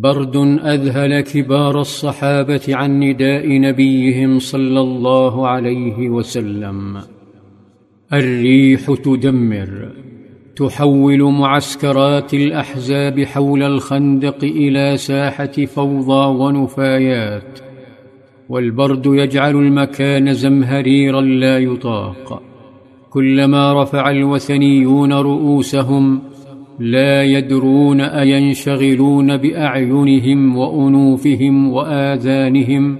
برد أذهل كبار الصحابة عن نداء نبيهم صلى الله عليه وسلم. الريح تدمر تحول معسكرات الأحزاب حول الخندق إلى ساحة فوضى ونفايات والبرد يجعل المكان زمهريرا لا يطاق. كلما رفع الوثنيون رؤوسهم لا يدرون أينشغلون بأعينهم وأنوفهم وآذانهم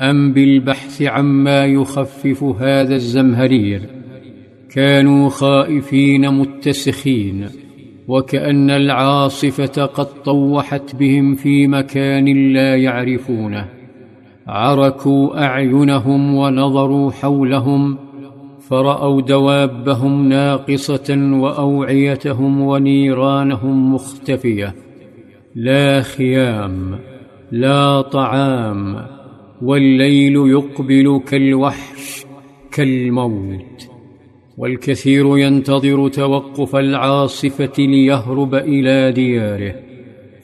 أم بالبحث عما يخفف هذا الزمهرير كانوا خائفين متسخين وكأن العاصفة قد طوحت بهم في مكان لا يعرفونه عركوا أعينهم ونظروا حولهم فرأوا دوابهم ناقصة وأوعيتهم ونيرانهم مختفية. لا خيام لا طعام والليل يقبل كالوحش كالموت. والكثير ينتظر توقف العاصفة ليهرب إلى دياره.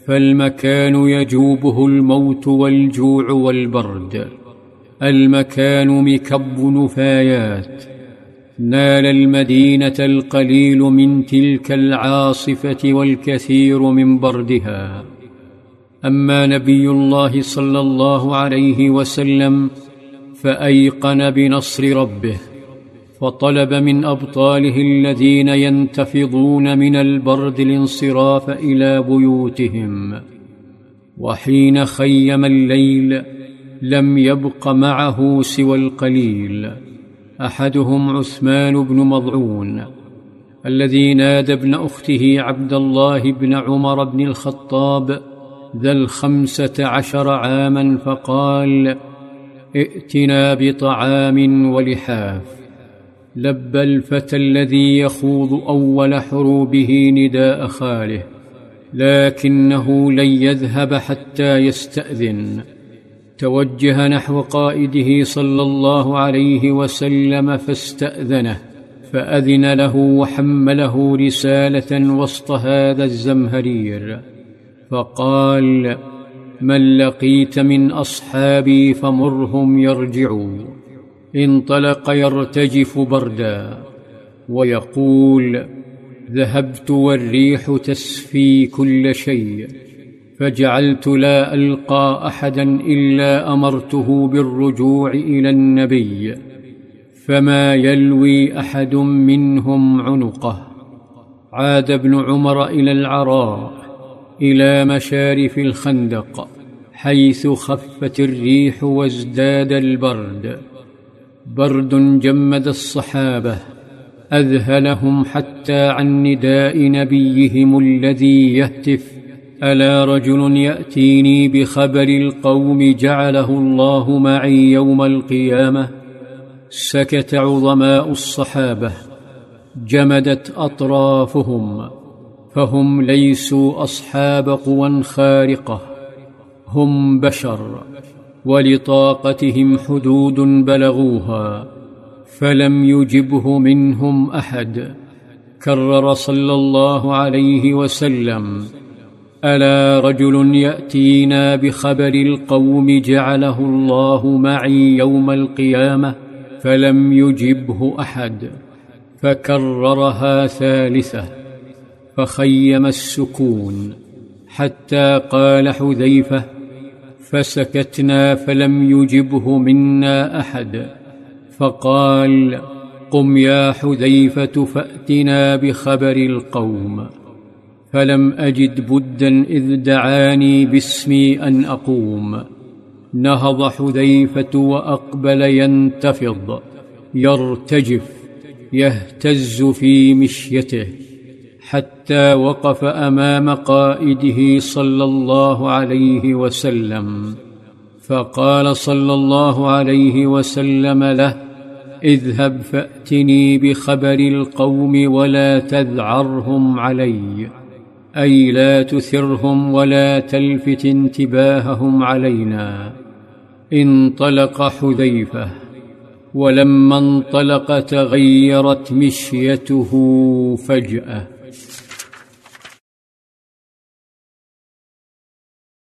فالمكان يجوبه الموت والجوع والبرد. المكان مكب نفايات. نال المدينة القليل من تلك العاصفة والكثير من بردها. أما نبي الله صلى الله عليه وسلم فأيقن بنصر ربه فطلب من أبطاله الذين ينتفضون من البرد الانصراف إلى بيوتهم. وحين خيم الليل لم يبق معه سوى القليل. أحدهم عثمان بن مضعون الذي نادى ابن أخته عبد الله بن عمر بن الخطاب ذا الخمسة عشر عاما فقال ائتنا بطعام ولحاف. لبى الفتى الذي يخوض أول حروبه نداء خاله لكنه لن يذهب حتى يستأذن. توجه نحو قائده صلى الله عليه وسلم فاستأذنه فأذن له وحمله رسالة وسط هذا الزمهرير فقال من لقيت من أصحابي فمرهم يرجعوا انطلق يرتجف بردا ويقول ذهبت والريح تسفي كل شيء فجعلت لا ألقى أحدا إلا أمرته بالرجوع إلى النبي فما يلوي أحد منهم عنقه. عاد ابن عمر إلى العراء إلى مشارف الخندق حيث خفت الريح وازداد البرد. برد جمد الصحابة أذهلهم حتى عن نداء نبيهم الذي يهتف. ألا رجل يأتيني بخبر القوم جعله الله معي يوم القيامة؟ سكت عظماء الصحابة جمدت أطرافهم فهم ليسوا أصحاب قوى خارقة هم بشر ولطاقتهم حدود بلغوها فلم يجبه منهم أحد كرر صلى الله عليه وسلم. ألا رجل يأتينا بخبر القوم جعله الله معي يوم القيامة فلم يجبه أحد فكررها ثالثة فخيم السكون حتى قال حذيفة فسكتنا فلم يجبه منا أحد فقال قم يا حذيفة فأتنا بخبر القوم. فلم أجد بدا إذ دعاني باسمي أن أقوم. نهض حذيفة وأقبل ينتفض. يرتجف يهتز في مشيته. حتى وقف أمام قائده صلى الله عليه وسلم. فقال صلى الله عليه وسلم له اذهب فأتني بخبر القوم ولا تذعرهم علي. أي لا تثرهم ولا تلفت انتباههم علينا. انطلق حذيفة ولما انطلق تغيرت مشيته فجأة.